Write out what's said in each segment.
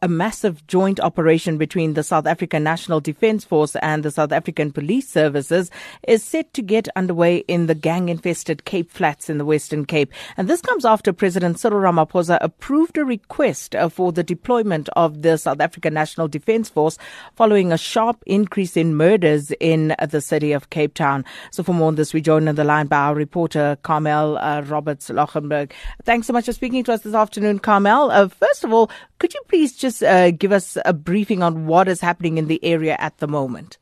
A massive joint operation between the South African National Defence Force and the South African Police Services is set to get underway in the gang infested Cape Flats in the Western Cape. And this comes after President Cyril Ramaphosa approved a request uh, for the deployment of the South African National Defence Force following a sharp increase in murders in the city of Cape Town. So, for more on this, we join on the line by our reporter, Carmel uh, Roberts Lochenberg. Thanks so much for speaking to us this afternoon, Carmel. Uh, first of all, could you please just uh, give us a briefing on what is happening in the area at the moment?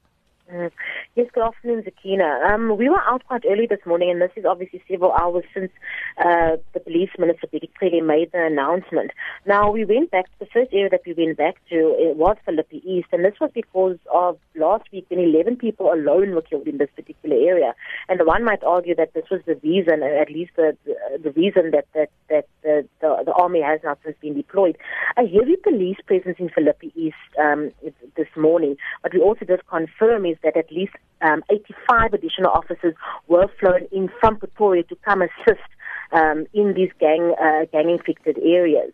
Mm. Yes, good afternoon, Sakina. Um, we were out quite early this morning, and this is obviously several hours since uh, the police minister clearly made the announcement. Now, we went back, the first area that we went back to it was Philippi East, and this was because of last week when 11 people alone were killed in this particular area. And one might argue that this was the reason, at least the, the, reason that, that, that the, the, the army has not since been deployed. A heavy police presence in Philippi East um, this morning, but we also just confirm is that at least um, 85 additional officers were flown in from Pretoria to come assist um, in these gang uh, gang infected areas.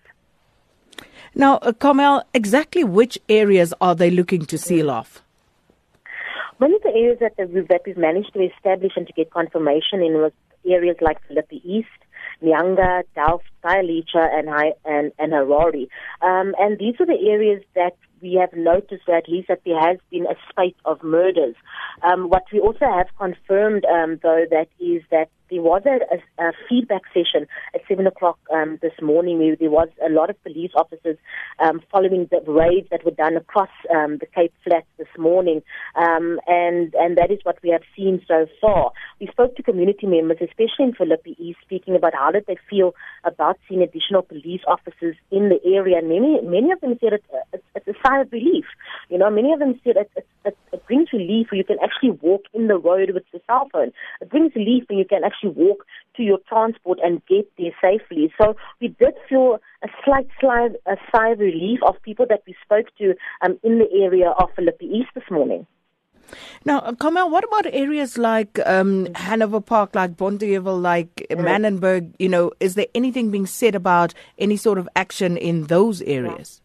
Now, uh, Carmel, exactly which areas are they looking to seal off? One of the areas that, we've, that we've managed to establish and to get confirmation in was areas like Philippi East, Nyanga, Delft, Khayelitsha, and, and, and Harare. Um, and these are the areas that we have noticed at least that there has been a spate of murders. Um, what we also have confirmed, um, though, that is that there was a, a, a feedback session at 7 o'clock um, this morning there was a lot of police officers um, following the raids that were done across um, the Cape Flats this morning. Um, and, and that is what we have seen so far. We spoke to community members, especially in Philippi East, speaking about how did they feel about seeing additional police officers in the area. And many, many of them said it's, a sign of relief. You know, many of them said it, it, it, it brings relief you can actually walk in the road with your cell phone. It brings relief when you can actually walk to your transport and get there safely. So we did feel a slight slide, a sigh of relief of people that we spoke to um, in the area of Philippi East this morning. Now, Carmel, what about areas like um, Hanover Park, like Bonteheuwel, like. Manenberg? You know, is there anything being said about any sort of action in those areas?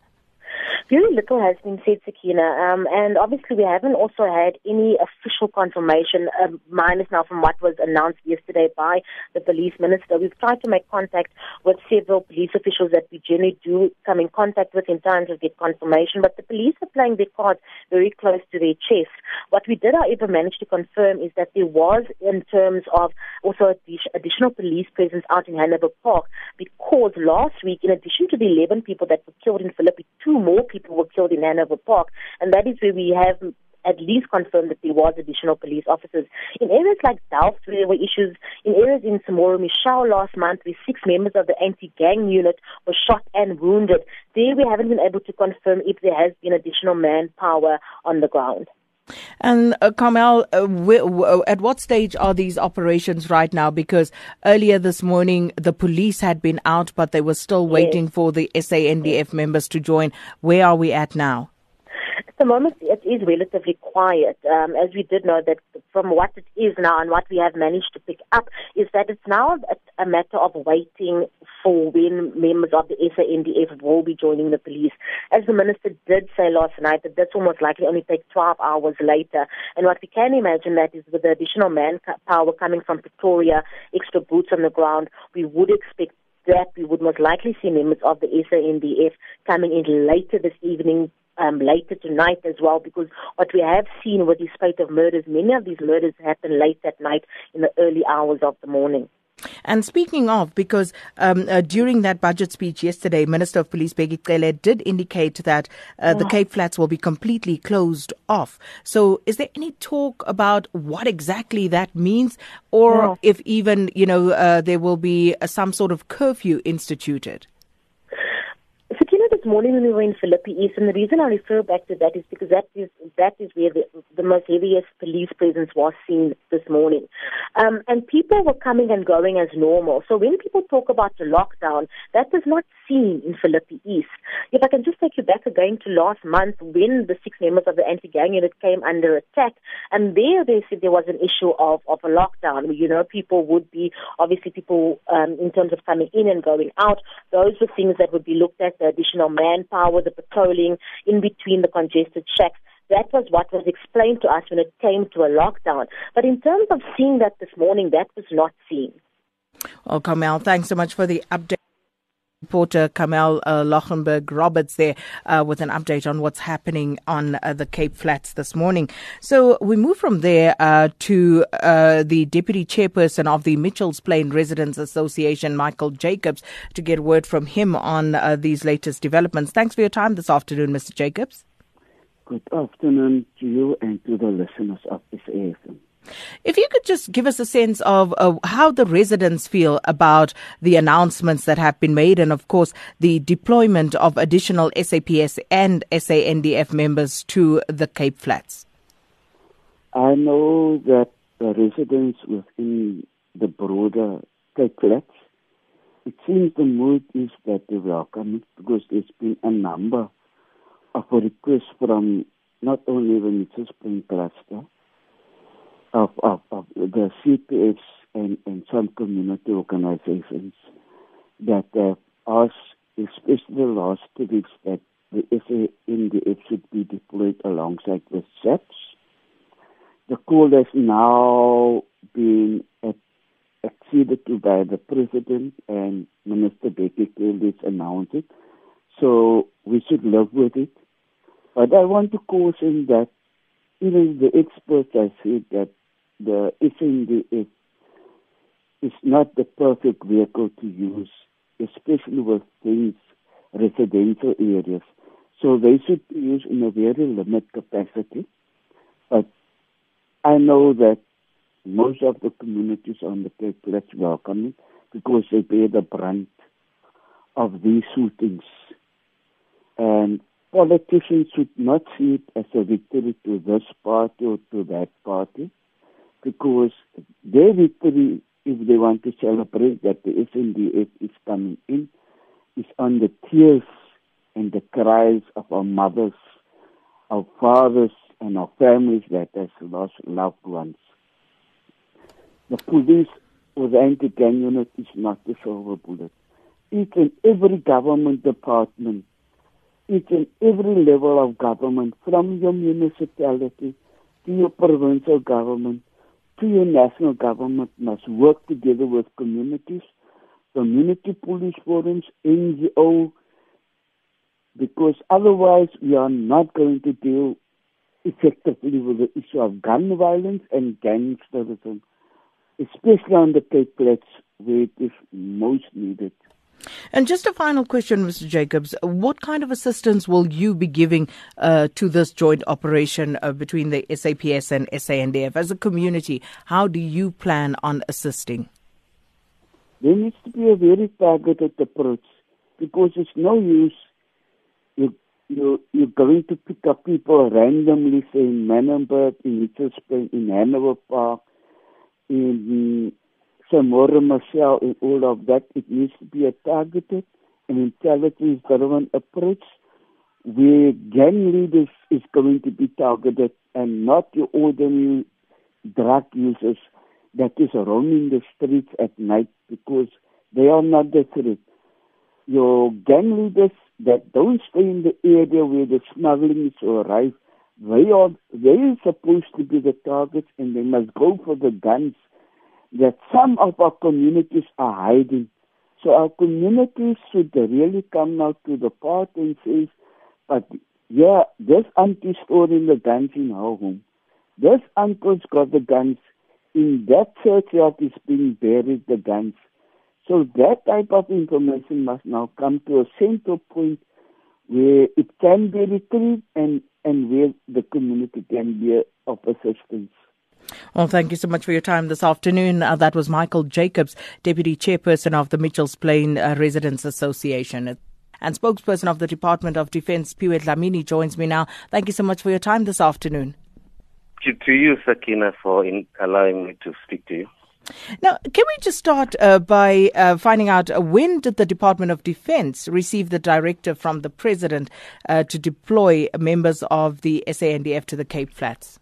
Very little has been said, Sakina, um, and obviously we haven't also had any official confirmation, um, minus now from what was announced yesterday by the police minister. We've tried to make contact with several police officials that we generally do come in contact with in time of get confirmation, but the police are playing their cards very close to their chest. What we did, however, manage to confirm is that there was, in terms of also additional police presence out in Hanover Park, because last week, in addition to the 11 people that were killed in Philippi, two more people people were killed in Hanover Park, and that is where we have at least confirmed that there was additional police officers. In areas like Delft, where there were issues, in areas in Samora Machel last month, where six members of the anti-gang unit were shot and wounded, there we haven't been able to confirm if there has been additional manpower on the ground. And uh, Carmel, uh, w- w- at what stage are these operations right now? Because earlier this morning, the police had been out, but they were still waiting yes. for the SANDF members to join. Where are we at now? The moment, it is relatively quiet, um, as we did know that from what it is now and what we have managed to pick up is that it's now a, a matter of waiting for when members of the SANDF will be joining the police. As the minister did say last night, that this will most likely only take 12 hours later. And what we can imagine that is with the additional manpower coming from Pretoria, extra boots on the ground, we would expect that we would most likely see members of the SANDF coming in later this evening um, later tonight as well, because what we have seen with the spate of murders, many of these murders happen late at night in the early hours of the morning. And speaking of, because um, uh, during that budget speech yesterday, Minister of Police Bheki Cele did indicate that uh, the Cape Flats will be completely closed off. So, is there any talk about what exactly that means, or if even you know uh, there will be some sort of curfew instituted? Morning when we were in Philippi East, and the reason I refer back to that is because that is that is where the, the most heaviest police presence was seen this morning, um, and people were coming and going as normal. So when people talk about the lockdown, that was not seen in Philippi East. If I can just take you back again to last month when the six members of the anti-gang unit came under attack, and there they said there was an issue of, of a lockdown. You know, people would be, obviously people um, in terms of coming in and going out, those were things that would be looked at, the additional manpower, the patrolling in between the congested shacks. That was what was explained to us when it came to a lockdown. But in terms of seeing that this morning, that was not seen. Well, Carmel, thanks so much for the update. Reporter Carmel uh, Lochenberg Roberts there uh, with an update on what's happening on uh, the Cape Flats this morning. So we move from there uh, to uh, the Deputy Chairperson of the Mitchells Plain Residents Association, Michael Jacobs, to get word from him on uh, these latest developments. Thanks for your time this afternoon, Mr. Jacobs. Good afternoon to you and to the listeners of SAfm. If you could just give us a sense of uh, how the residents feel about the announcements that have been made and, of course, the deployment of additional SAPS and SANDF members to the Cape Flats. I know that the residents within the broader Cape Flats, it seems the mood is that they welcome because there's been a number of requests from not only the Mitchells Plain cluster, the and, and some community organizations that uh, have asked, especially the last two weeks, that the SANDF should be deployed alongside the SAPS. The call has now been acceded to by the President and Minister Bheki Cele announced it. So we should live with it. But I want to caution that even the experts have said that the SANDF is not the perfect vehicle to use, especially with these residential areas. So they should be used in a very limited capacity. But I know that most of the communities on the Cape Flats welcome it because they bear the brunt of these shootings. And politicians should not see it as a victory to this party or to that party because their victory, if they want to celebrate that the SANDF is coming in, is on the tears and the cries of our mothers, our fathers, and our families that has lost loved ones. The police or the anti-gang unit is not the silver bullet. Each and every government department, each and every level of government, from your municipality to your provincial government, your national government must work together with communities, community police forums, NGO, because otherwise we are not going to deal effectively with the issue of gun violence and gangsterism, especially on the Cape Flats where it is most needed. And just a final question, Mr. Jacobs. What kind of assistance will you be giving uh, to this joint operation uh, between the SAPS and SANDF? As a community, how do you plan on assisting? There needs to be a very targeted approach because it's no use you, you, you're going to pick up people randomly, say in Manenberg, in Plain, in Hanover Park, in Samora Machel and all of that, it needs to be a targeted and intelligence-driven approach where gang leaders is going to be targeted and not your ordinary drug users that is roaming the streets at night because they are not the threat. Your gang leaders that don't stay in the area where the smuggling is arrive, they are they are supposed to be the targets and they must go for the guns that some of our communities are hiding. So our communities should really come out to the part and say, but yeah, this auntie's storing the guns in her home. This uncle's got the guns. In that churchyard is being buried the guns. So that type of information must now come to a central point where it can be retrieved and, and where the community can be of assistance. Well, thank you so much for your time this afternoon. Uh, that was Michael Jacobs, Deputy Chairperson of the Mitchells Plain uh, Residents Association. And spokesperson of the Department of Defense, Siphiwe Dlamini, joins me now. Thank you so much for your time this afternoon. To, you, Sakina, for in allowing me to speak to you. Now, can we just start uh, by uh, finding out uh, when did the Department of Defense receive the directive from the President uh, to deploy members of the SANDF to the Cape Flats?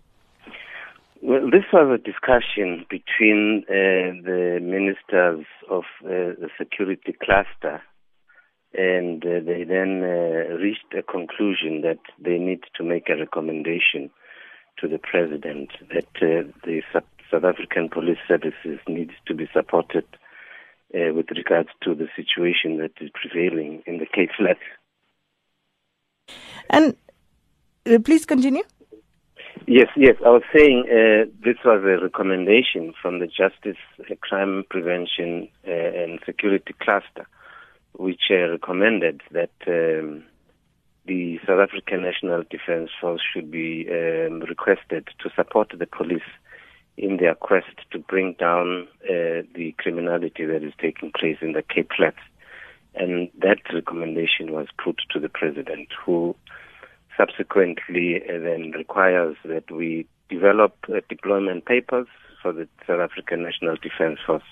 Well, this was a discussion between uh, the ministers of uh, the security cluster, and they then reached a conclusion that they need to make a recommendation to the President that the South African police services needs to be supported uh, with regards to the situation that is prevailing in the Cape Flats. And uh, please continue. Yes, yes. I was saying uh, this was a recommendation from the Justice, uh, Crime Prevention uh, and Security Cluster, which uh, recommended that um, the South African National Defence Force should be um, requested to support the police in their quest to bring down uh, the criminality that is taking place in the Cape Flats. And that recommendation was put to the president, who subsequently uh, then requires that we develop uh, deployment papers for the South African National Defence Force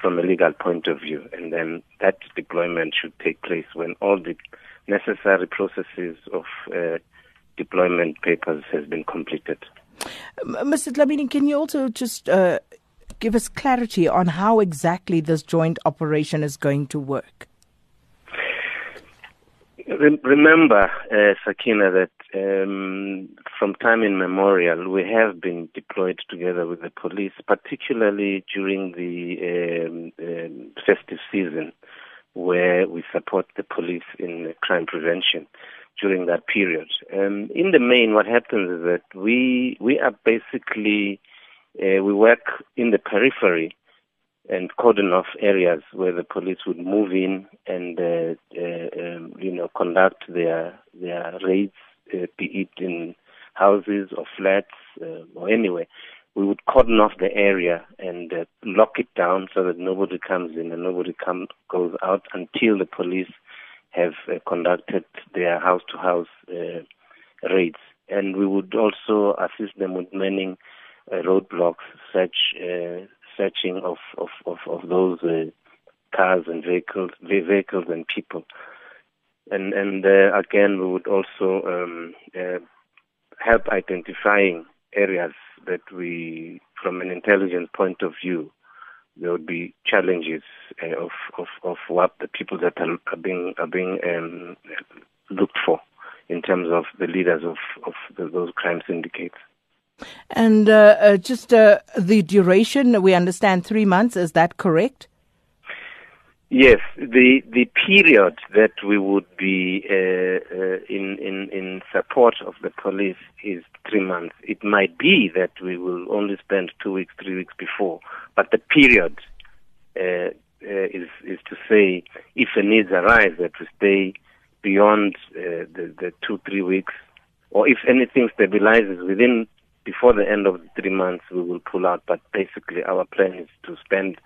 from a legal point of view. And then that deployment should take place when all the necessary processes of uh, deployment papers has been completed. Mr. Dlamini, can you also just uh, give us clarity on how exactly this joint operation is going to work? Remember, uh, Sakina, that um, from time immemorial we have been deployed together with the police, particularly during the um, um, festive season, where we support the police in crime prevention during that period. Um, in the main, what happens is that we we are basically uh, we work in the periphery and cordon off areas where the police would move in and uh, conduct their their raids, uh, be it in houses or flats uh, or anywhere. We would cordon off the area and uh, lock it down so that nobody comes in and nobody come, goes out until the police have conducted their house-to-house raids. And we would also assist them with manning uh, roadblocks, such uh, searching of, of, of, of those uh, cars and vehicles, vehicles and people. And, and uh, again, we would also um, help identifying areas that we, from an intelligence point of view, there would be challenges uh, of, of, of what the people that are, are being are being um, looked for in terms of the leaders of, of the, those crime syndicates. And uh, uh, just uh, the duration, we understand three months. Is that correct? Yes, the the period that we would be uh, uh, in in in support of the police is three months. It might be that we will only spend two weeks, three weeks before, but the period uh, uh is is to say if a needs arise that we stay beyond uh, the the two three weeks, or if anything stabilizes within before the end of the three months, we will pull out. But basically, our plan is to spend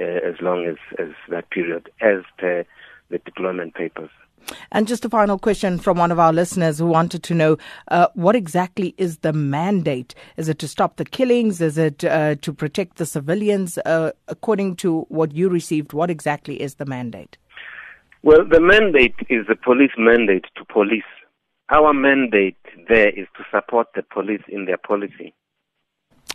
uh, as long as, as that period, as per the deployment papers. And just a final question from one of our listeners who wanted to know uh, what exactly is the mandate? Is it to stop the killings? Is it uh, to protect the civilians? Uh, according to what you received, what exactly is the mandate? Well, the mandate is the police mandate to police. Our mandate there is to support the police in their policy.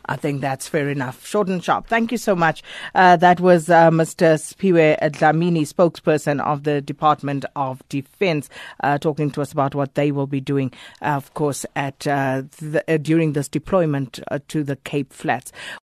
I think that's fair enough. Short and sharp. Thank you so much. Uh, that was uh, Mr. Siphiwe Dlamini, spokesperson of the Department of Defense, uh, talking to us about what they will be doing, of course, at uh, the, uh, during this deployment uh, to the Cape Flats.